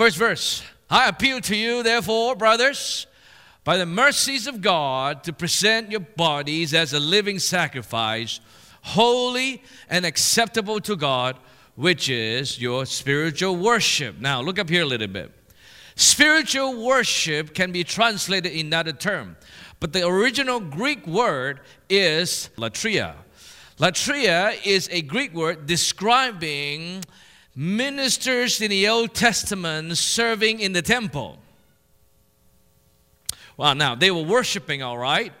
First verse I appeal to you, therefore, brothers, by the mercies of God, to present your bodies as a living sacrifice, holy and acceptable to God, which is your spiritual worship. Now, look up here a little bit. Spiritual worship can be translated in another term, but the original Greek word is latria. Latria is a Greek word describing ministers in the Old Testament serving in the temple. Well, now they were worshiping, all right,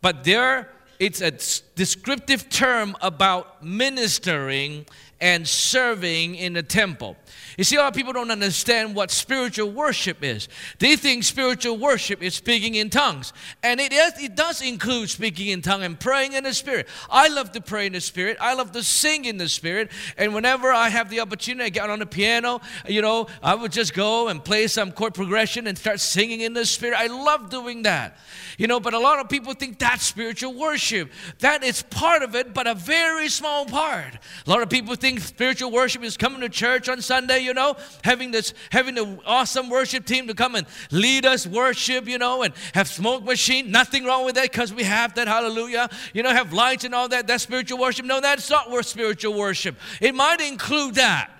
but there it's a descriptive term about ministering and serving in the temple. You see, a lot of people don't understand what spiritual worship is. They think spiritual worship is speaking in tongues. And it, is, it does include speaking in tongue and praying in the Spirit. I love to pray in the Spirit. I love to sing in the Spirit. And whenever I have the opportunity, I get on the piano, you know, I would just go and play some chord progression and start singing in the Spirit. I love doing that. You know, but a lot of people think that's spiritual worship. That is part of it, but a very small part. A lot of people think spiritual worship is coming to church on Sunday you know, having this, having the awesome worship team to come and lead us worship, you know, and have smoke machine. Nothing wrong with that because we have that. Hallelujah. You know, have lights and all that. That's spiritual worship. No, that's not worth spiritual worship. It might include that.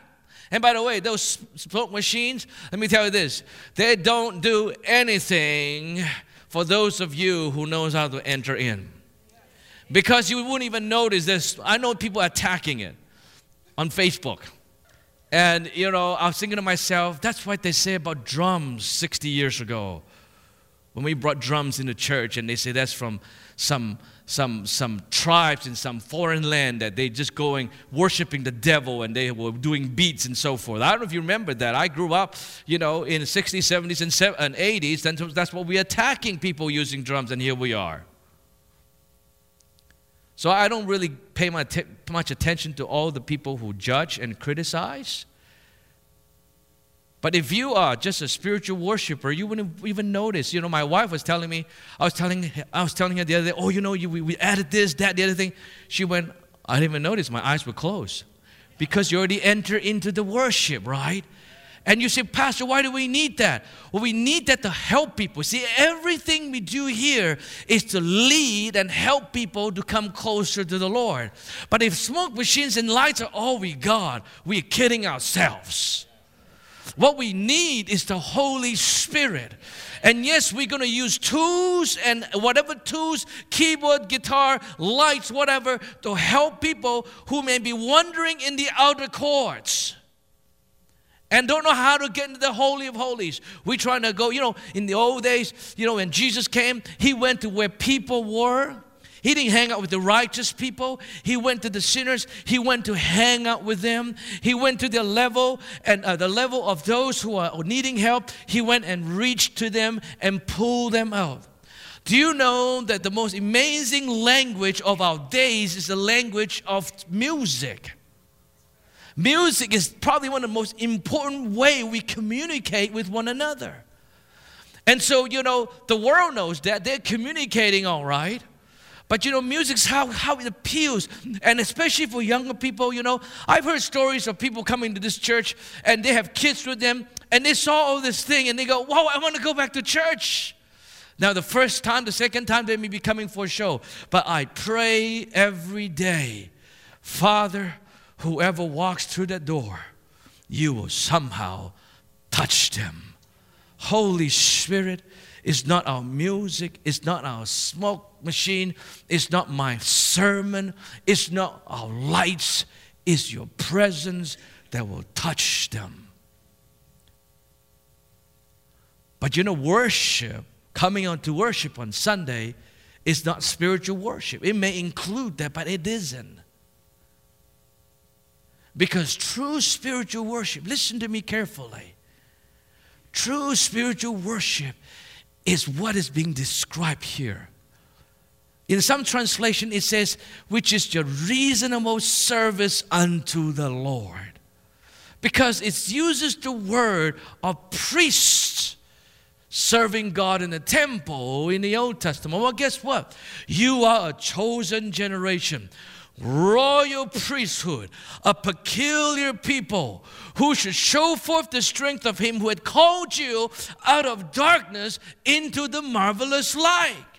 And by the way, those smoke machines, let me tell you this, they don't do anything for those of you who knows how to enter in. Because you wouldn't even notice this. I know people attacking it on Facebook. And, you know, I was thinking to myself, that's what they say about drums 60 years ago. When we brought drums into church, and they say that's from some, some, some tribes in some foreign land that they just going worshiping the devil and they were doing beats and so forth. I don't know if you remember that. I grew up, you know, in the 60s, 70s, and 80s. And that's what we're attacking people using drums, and here we are. So I don't really pay t- much attention to all the people who judge and criticize. But if you are just a spiritual worshiper, you wouldn't even notice. You know, my wife was telling me, I was telling, I was telling her the other day, oh, you know, you, we, we added this, that, the other thing. She went, I didn't even notice. My eyes were closed because you already enter into the worship, right? And you say, Pastor, why do we need that? Well, we need that to help people. See, everything we do here is to lead and help people to come closer to the Lord. But if smoke machines and lights are all we got, we're kidding ourselves. What we need is the Holy Spirit. And yes, we're going to use tools and whatever tools, keyboard, guitar, lights, whatever, to help people who may be wandering in the outer courts and don't know how to get into the Holy of Holies. We're trying to go, you know, in the old days, you know, when Jesus came, he went to where people were. He didn't hang out with the righteous people. He went to the sinners. He went to hang out with them. He went to the level and uh, the level of those who are needing help. He went and reached to them and pulled them out. Do you know that the most amazing language of our days is the language of music? Music is probably one of the most important way we communicate with one another. And so, you know, the world knows that they're communicating all right. But you know, music's how, how it appeals. And especially for younger people, you know, I've heard stories of people coming to this church and they have kids with them and they saw all this thing and they go, Wow, I want to go back to church. Now, the first time, the second time, they may be coming for a show. But I pray every day, Father, whoever walks through that door, you will somehow touch them. Holy Spirit is not our music, it's not our smoke machine, it's not my sermon, it's not our lights, it's your presence that will touch them. But you know, worship, coming on to worship on Sunday, is not spiritual worship. It may include that, but it isn't. Because true spiritual worship, listen to me carefully. True spiritual worship is what is being described here. In some translation, it says, which is your reasonable service unto the Lord. Because it uses the word of priests serving God in the temple in the Old Testament. Well, guess what? You are a chosen generation royal priesthood, a peculiar people who should show forth the strength of him who had called you out of darkness into the marvelous light.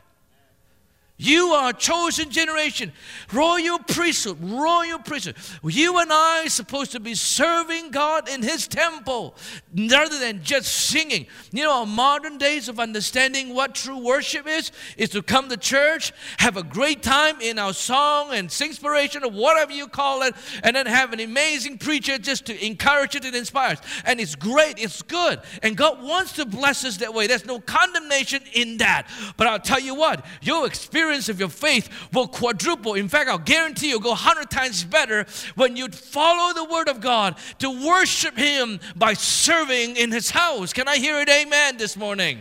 You are a chosen generation, royal priesthood, royal priesthood. You and I are supposed to be serving God in His temple rather than just singing. You know, modern days of understanding what true worship is, is to come to church, have a great time in our song and sing, inspiration or whatever you call it, and then have an amazing preacher just to encourage it and inspire us. And it's great, it's good. And God wants to bless us that way. There's no condemnation in that. But I'll tell you what, your experience experience of your faith will quadruple. In fact, I'll guarantee you'll go 100 times better when you follow the Word of God to worship Him by serving in His house. Can I hear it? Amen this morning.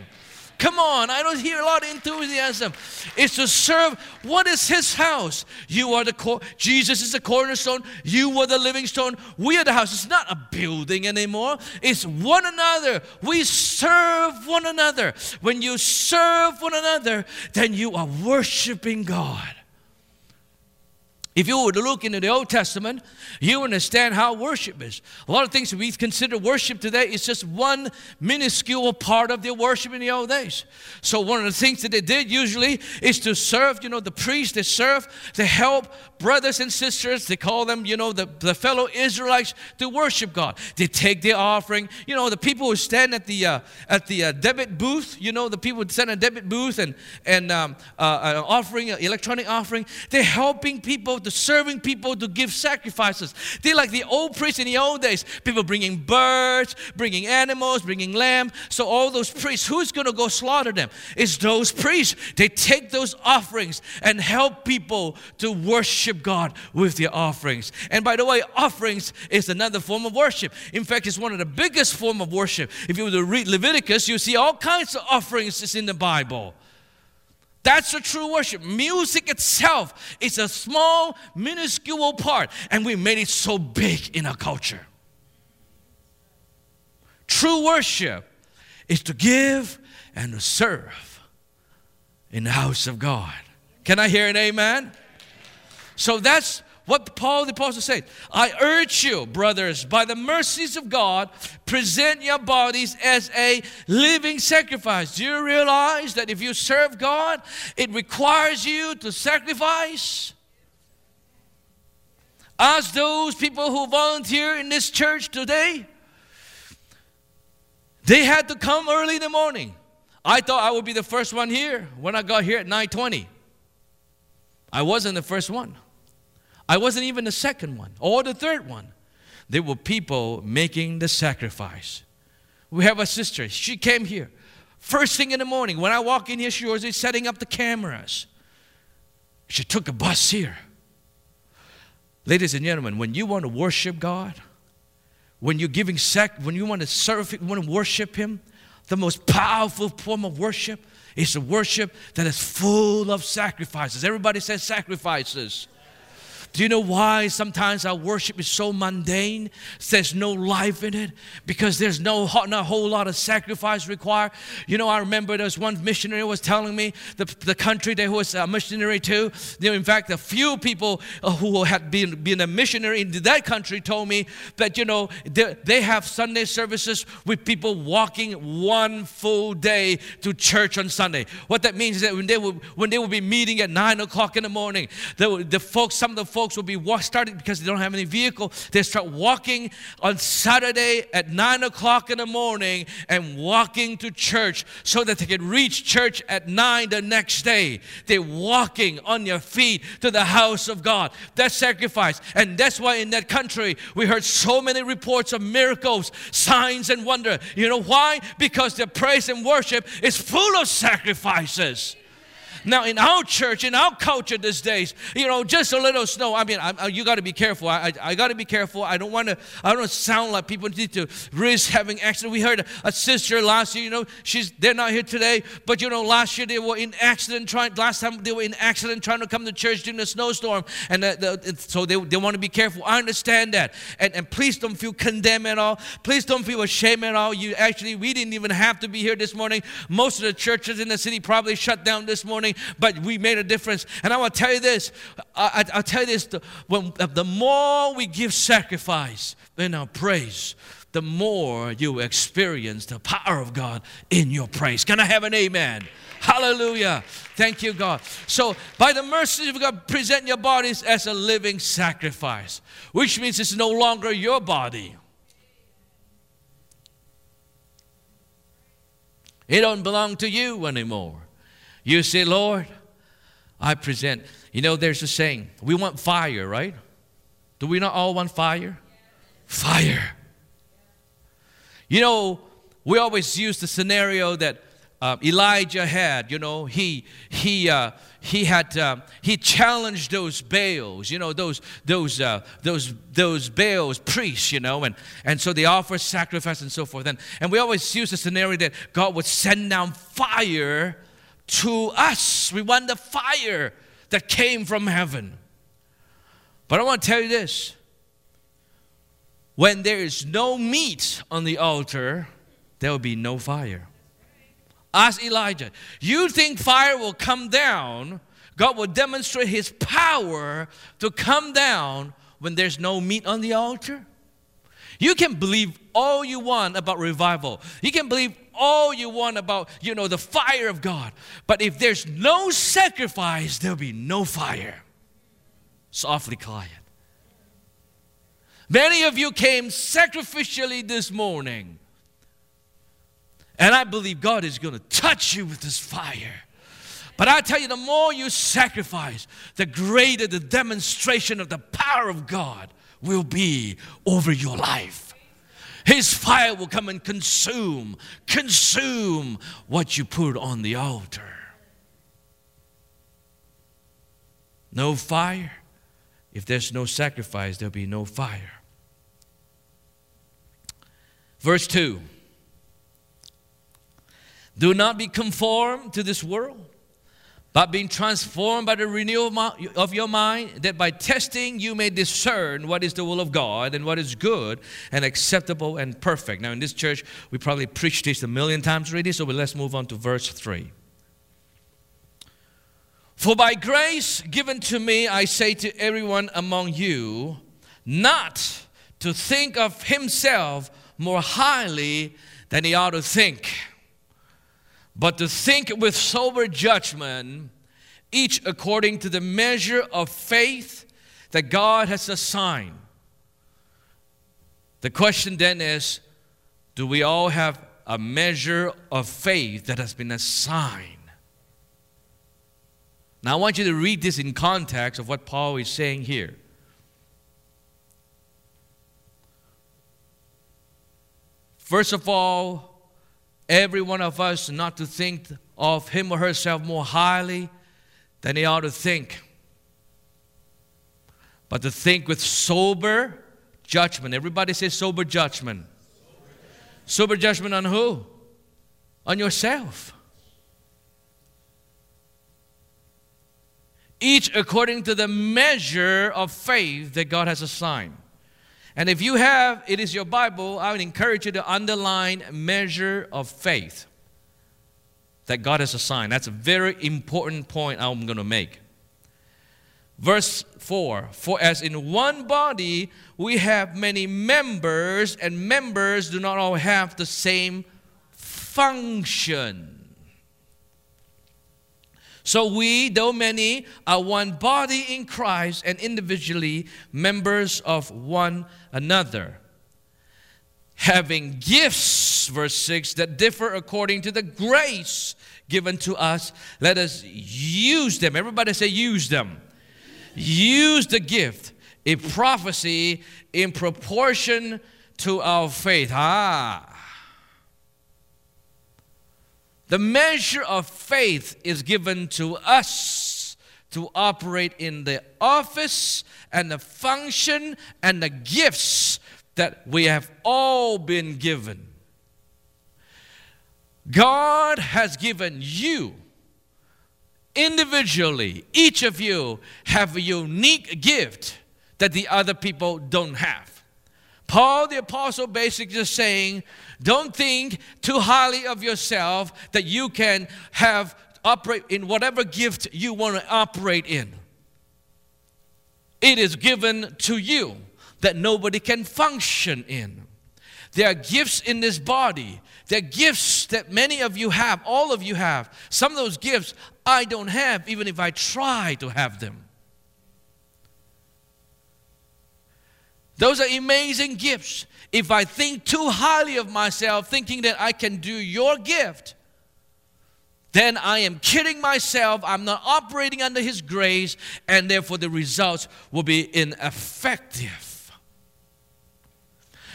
Come on, I don't hear a lot of enthusiasm. It's to serve. What is his house? You are the core. Jesus is the cornerstone. You are the living stone. We are the house. It's not a building anymore. It's one another. We serve one another. When you serve one another, then you are worshiping God. If you were to look into the Old Testament, you understand how worship is. A lot of things we consider worship today is just one minuscule part of their worship in the old days. So one of the things that they did usually is to serve, you know, the priests, they serve to help brothers and sisters, they call them, you know, the, the fellow Israelites to worship God. They take their offering. You know, the people who stand at the uh, at the uh, debit booth, you know, the people who stand at debit booth and and um, uh, offering, uh, electronic offering, they're helping people to serving people to give sacrifices. They're like the old priests in the old days. People bringing birds, bringing animals, bringing lamb. So all those priests, who's going to go slaughter them? It's those priests. They take those offerings and help people to worship God with their offerings. And by the way, offerings is another form of worship. In fact, it's one of the biggest form of worship. If you were to read Leviticus, you see all kinds of offerings is in the Bible. That's the true worship. Music itself is a small, minuscule part, and we made it so big in our culture. True worship is to give and to serve in the house of God. Can I hear an amen? So that's what Paul the Apostle said. I urge you, brothers, by the mercies of God, present your bodies as a living sacrifice. Do you realize that if you serve God, it requires you to sacrifice? Ask those people who volunteer in this church today. They had to come early in the morning. I thought I would be the first one here when I got here at 9:20. I wasn't the first one. I wasn't even the second one or the third one. There were people making the sacrifice. We have a sister. She came here. First thing in the morning, when I walk in here, she was setting up the cameras. She took a bus here. Ladies and gentlemen, when you want to worship God, when you're giving sac, when you want to serve, Him, want to worship Him, the most powerful form of worship is a worship that is full of sacrifices. Everybody says sacrifices. Do you know why sometimes our worship is so mundane? There's no life in it because there's no not a whole lot of sacrifice required. You know, I remember there was one missionary was telling me the, the country that was a missionary to. You know, in fact, a few people uh, who had been, been a missionary in that country told me that, you know, they, they have Sunday services with people walking one full day to church on Sunday. What that means is that when they would when they will be meeting at 9 o'clock in the morning, the, the folks, some of the folks folks will be starting because they don't have any vehicle. They start walking on Saturday at nine o'clock in the morning and walking to church so that they can reach church at nine the next day. They're walking on their feet to the house of God. That's sacrifice. And that's why in that country we heard so many reports of miracles, signs, and wonder. You know why? Because the praise and worship is full of sacrifices. Now, in our church, in our culture these days, you know, just a little snow. I mean, I, you got to be careful. I, I, I got to be careful. I don't want to. I don't sound like people need to risk having accident. We heard a sister last year. You know, she's they're not here today, but you know, last year they were in accident trying. Last time they were in accident trying to come to church during the snowstorm, and the, the, so they, they want to be careful. I understand that, and and please don't feel condemned at all. Please don't feel ashamed at all. You actually, we didn't even have to be here this morning. Most of the churches in the city probably shut down this morning but we made a difference. And I want to tell you this I, will tell you this the, when, uh, the more we give sacrifice in our praise, the more you experience the power of God in your praise. Can I have an amen? Hallelujah. Thank you, God. So, by the mercy of God, present your bodies as a living sacrifice, which means it's no longer your body. It don't belong to you anymore. You say, Lord, I present. You know, there's a saying, we want fire, right? Do we not all want fire? Fire. You know, we always use the scenario that uh, Elijah had. You know, he he uh, he had uh, he challenged those Baals. You know, those those uh, those those Baals priests. You know, and and so they offer sacrifice and so forth. And and we always use the scenario that God would send down fire to us. We want the fire that came from heaven. But I want to tell you this. When there is no meat on the altar, there will be no fire. Ask Elijah. You think fire will come down? God will demonstrate his power to come down when there's no meat on the altar? You can believe all you want about revival. You can believe all you want about, you know, the fire of God. But if there's no sacrifice, there'll be no fire. Softly quiet. Many of you came sacrificially this morning. And I believe God is going to touch you with this fire. But I tell you, the more you sacrifice, the greater the demonstration of the power of God will be over your life. His fire will come and consume, consume what you put on the altar. No fire. If there's no sacrifice, there'll be no fire. Verse 2 Do not be conformed to this world but being transformed by the renewal of your mind, that by testing you may discern what is the will of God and what is good and acceptable and perfect. Now, in this church, we probably preached this a million times already, so let's move on to verse 3. For by grace given to me, I say to everyone among you, not to think of himself more highly than he ought to think but to think with sober judgment, each according to the measure of faith that God has assigned. The question then is do we all have a measure of faith that has been assigned? Now, I want you to read this in context of what Paul is saying here. First of all, every one of us not to think of him or herself more highly than he ought to think, but to think with sober judgment. Everybody say sober judgment. Sober judgment on who? On yourself. Each according to the measure of faith that God has assigned. And if you have, it is your Bible, I would encourage you to underline measure of faith that God has assigned. That's a very important point I'm going to make. Verse 4 For as in one body we have many members, and members do not all have the same function. So we, though many, are one body in Christ and individually members of one another. Having gifts, verse 6, that differ according to the grace given to us, let us use them. Everybody say, use them. Use the gift, a prophecy in proportion to our faith. Ah, the measure of faith is given to us to operate in the office and the function and the gifts that we have all been given. God has given you individually, each of you have a unique gift that the other people don't have. Paul the Apostle basically just saying, don't think too highly of yourself that you can have operate in whatever gift you want to operate in. It is given to you that nobody can function in. There are gifts in this body. There are gifts that many of you have, all of you have. Some of those gifts I don't have, even if I try to have them. Those are amazing gifts. If I think too highly of myself, thinking that I can do your gift, then I am kidding myself. I'm not operating under His grace, and therefore the results will be ineffective.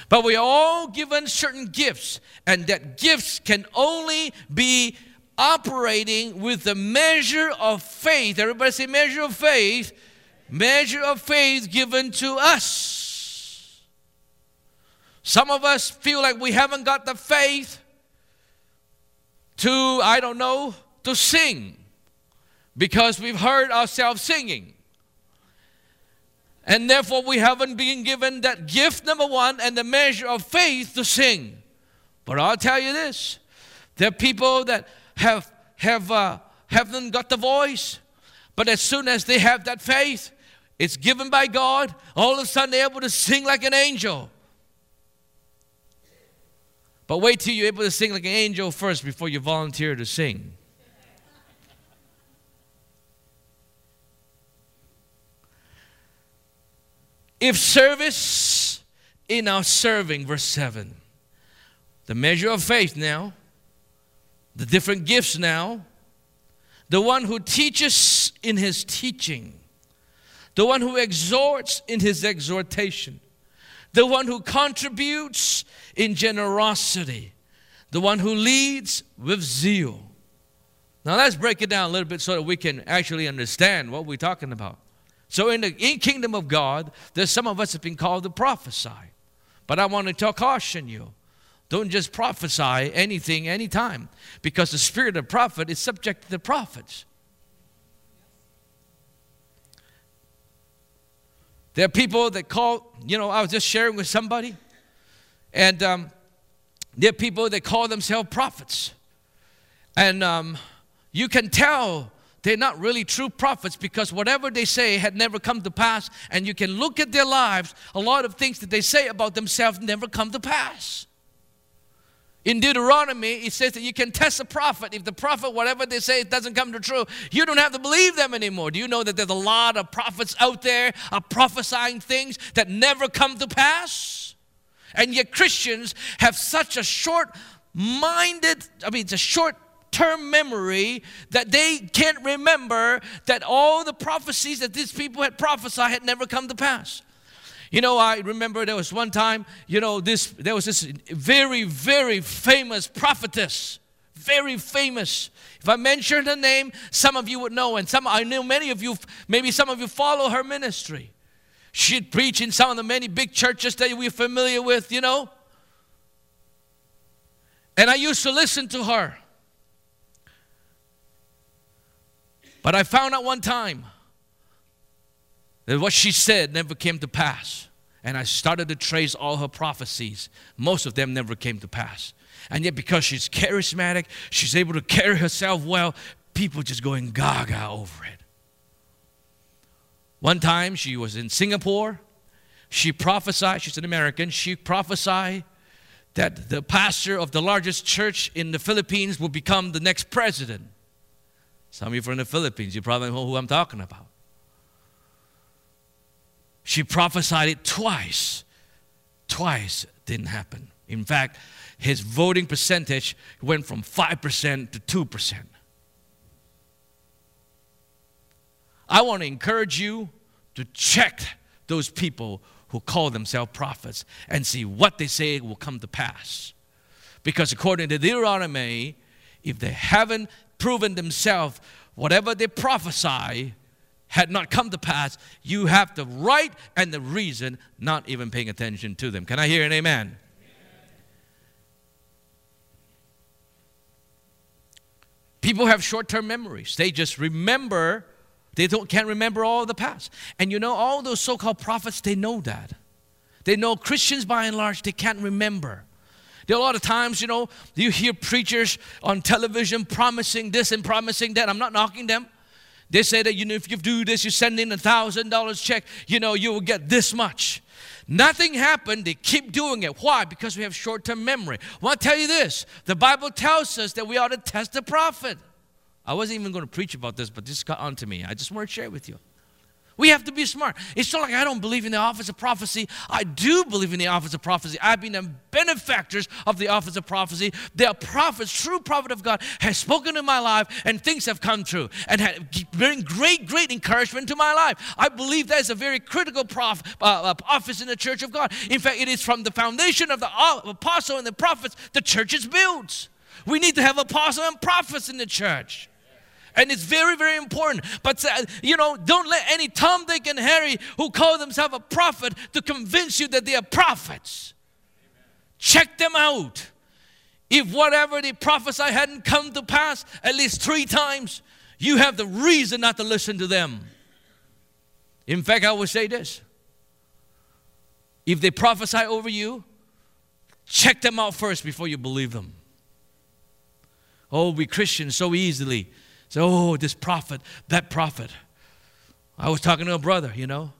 But we are all given certain gifts, and that gifts can only be operating with the measure of faith. Everybody say, measure of faith. Measure of faith given to us. Some of us feel like we haven't got the faith to, I don't know, to sing because we've heard ourselves singing. And therefore, we haven't been given that gift, number one, and the measure of faith to sing. But I'll tell you this there are people that have, have, uh, haven't got the voice, but as soon as they have that faith, it's given by God, all of a sudden they're able to sing like an angel. But wait till you're able to sing like an angel first before you volunteer to sing. If service in our serving, verse 7, the measure of faith now, the different gifts now, the one who teaches in his teaching, the one who exhorts in his exhortation, the one who contributes in generosity, the one who leads with zeal. Now let's break it down a little bit so that we can actually understand what we're talking about. So in the in kingdom of God, there's some of us have been called to prophesy. But I want to caution you. Don't just prophesy anything anytime because the spirit of prophet is subject to the prophets. There are people that call, you know, I was just sharing with somebody, and um, there are people that call themselves prophets. And um, you can tell they're not really true prophets because whatever they say had never come to pass. And you can look at their lives, a lot of things that they say about themselves never come to pass. In Deuteronomy, it says that you can test a prophet. If the prophet, whatever they say, doesn't come to true, you don't have to believe them anymore. Do you know that there's a lot of prophets out there are prophesying things that never come to pass? And yet Christians have such a short minded, I mean, it's a short term memory that they can't remember that all the prophecies that these people had prophesied had never come to pass. You know, I remember there was one time, you know, this there was this very, very famous prophetess. Very famous. If I mention her name, some of you would know, and some I know many of you, maybe some of you follow her ministry. She'd preach in some of the many big churches that we're familiar with, you know. And I used to listen to her. But I found out one time that what she said never came to pass. And I started to trace all her prophecies. Most of them never came to pass. And yet, because she's charismatic, she's able to carry herself well, people just going gaga over it. One time she was in Singapore. She prophesied, she's an American, she prophesied that the pastor of the largest church in the Philippines will become the next president. Some of you from the Philippines, you probably know who I'm talking about. She prophesied it twice. Twice didn't happen. In fact, his voting percentage went from 5% to 2%. I want to encourage you to check those people who call themselves prophets and see what they say will come to pass. Because according to Deuteronomy, if they haven't proven themselves, whatever they prophesy had not come to pass, you have the right and the reason not even paying attention to them. Can I hear an amen? People have short term memories. They just remember, they don't, can't remember all the past. And you know, all those so called prophets, they know that. They know Christians by and large, they can't remember. There are a lot of times, you know, you hear preachers on television promising this and promising that. I'm not knocking them. They say that, you know, if you do this, you send in a thousand dollars check, you know, you will get this much. Nothing happened. They keep doing it. Why? Because we have short term memory. Well, I'll tell you this the Bible tells us that we ought to test the prophet. I wasn't even going to preach about this, but this got onto me. I just want to share it with you. We have to be smart. It's not like I don't believe in the office of prophecy. I do believe in the office of prophecy. I've been the benefactors of the office of prophecy. The prophets, true prophet of God, has spoken in my life and things have come true and had bring great, great encouragement to my life. I believe that is a very critical prof, uh, uh office in the church of God. In fact, it is from the foundation of the apostle and the prophets the church is built. We need to have apostles and prophets in the church. And it's very, very important. But, uh, you know, don't let any Tom, Dick, and Harry who call themselves a prophet to convince you that they are prophets. Amen. Check them out. If whatever they prophesy hadn't come to pass at least three times, you have the reason not to listen to them. In fact, I would say this if they prophesy over you, check them out first before you believe them. Oh, we Christians so easily so, oh, this prophet, that prophet. I was talking to a brother, you know.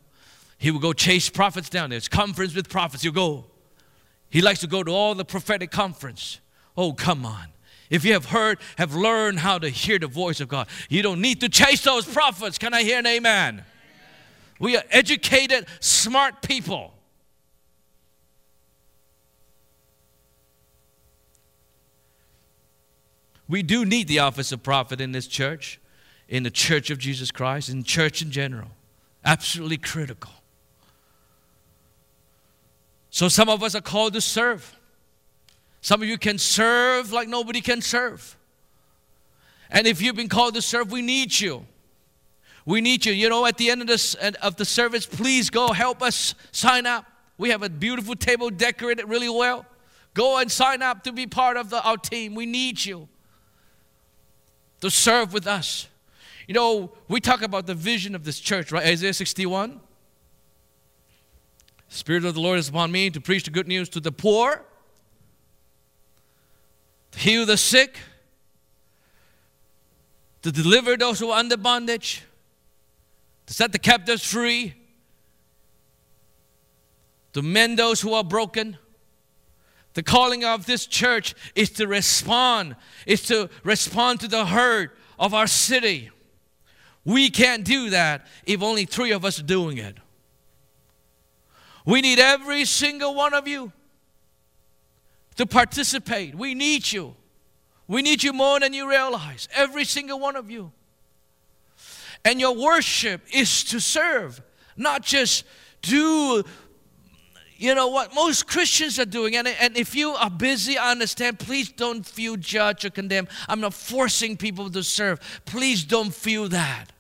He would go chase prophets down there. It's conference with prophets. He'll go. He likes to go to all the prophetic conference. Oh, come on. If you have heard, have learned how to hear the voice of God, you don't need to chase those prophets. Can I hear an amen? amen. We are educated, smart people. We do need the office of prophet in this church, in the church of Jesus Christ, in church in general. Absolutely critical. So some of us are called to serve. Some of you can serve like nobody can serve. And if you've been called to serve, we need you. We need you. You know, at the end of, this, of the service, please go help us sign up. We have a beautiful table decorated really well. Go and sign up to be part of the, our team. We need you to serve with us. You know, we talk about the vision of this church, right? Isaiah 61. Spirit of the Lord is upon me to preach the good news to the poor, to heal the sick, to deliver those who are under bondage, to set the captives free, to mend those who are broken. The calling of this church is to respond, is to respond to the hurt of our city. We can't do that if only three of us are doing it. We need every single one of you to participate. We need you. We need you more than you realize. Every single one of you. And your worship is to serve, not just do you know what most Christians are doing, and, and if you are busy, I understand. Please don't feel judged or condemned. I'm not forcing people to serve. Please don't feel that.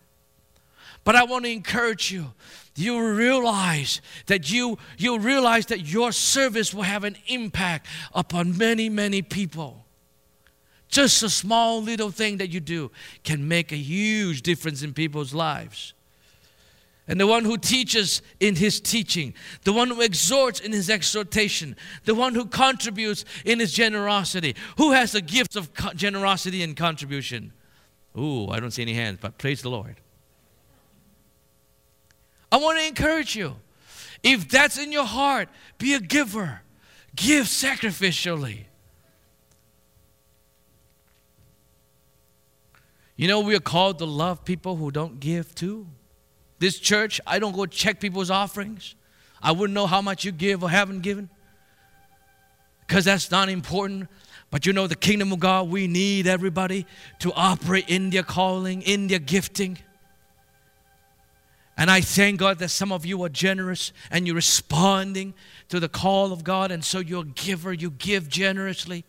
But I want to encourage you. You realize that you you realize that your service will have an impact upon many, many people. Just a small little thing that you do can make a huge difference in people's lives and the one who teaches in his teaching, the one who exhorts in his exhortation, the one who contributes in his generosity. Who has the gifts of generosity and contribution? Ooh, I don't see any hands, but praise the Lord. I want to encourage you. If that's in your heart, be a giver. Give sacrificially. You know, we are called to love people who don't give too. This church, I don't go check people's offerings. I wouldn't know how much you give or haven't given because that's not important. But you know, the kingdom of God, we need everybody to operate in their calling, in their gifting. And I thank God that some of you are generous and you're responding to the call of God, and so you're a giver, you give generously.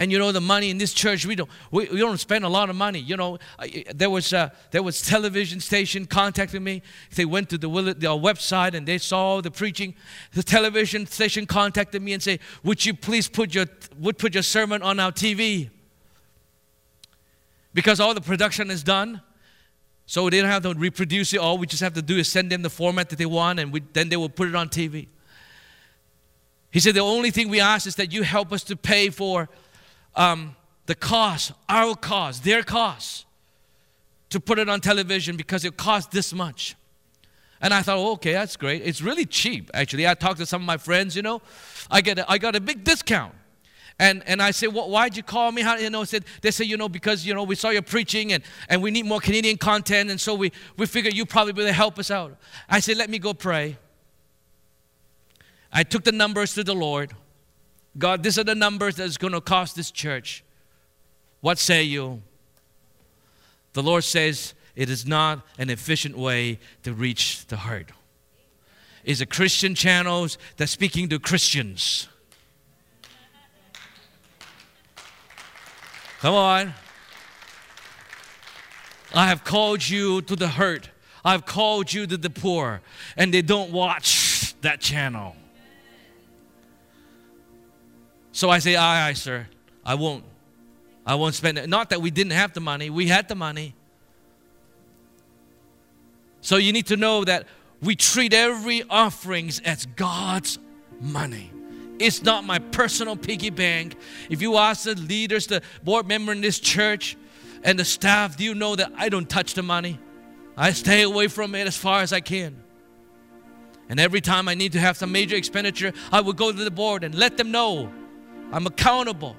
And you know the money in this church, we don't we, we don't spend a lot of money. You know, there was a, there was television station contacting me. They went to the, the uh, website and they saw the preaching. The television station contacted me and say, "Would you please put your would put your sermon on our TV?" Because all the production is done. So they don't have to reproduce it. All we just have to do is send them the format that they want, and we, then they will put it on TV. He said, The only thing we ask is that you help us to pay for um, the cost, our cost, their cost, to put it on television because it costs this much. And I thought, oh, okay, that's great. It's really cheap, actually. I talked to some of my friends, you know, I, get a, I got a big discount. And, and I said, well, why'd you call me? How, you know, said, they said, you know, because, you know, we saw your preaching and, and we need more Canadian content. And so we, we figured you probably will help us out. I said, let me go pray. I took the numbers to the Lord. God, these are the numbers that's going to cost this church. What say you? The Lord says, it is not an efficient way to reach the heart. It's a Christian channels that's speaking to Christians. Come on. I have called you to the hurt. I've called you to the poor, and they don't watch that channel. So I say, aye, aye, sir. I won't. I won't spend it. Not that we didn't have the money, we had the money. So you need to know that we treat every offerings as God's money. It's not my personal piggy bank. If you ask the leaders, the board member in this church, and the staff, do you know that I don't touch the money? I stay away from it as far as I can. And every time I need to have some major expenditure, I would go to the board and let them know I'm accountable.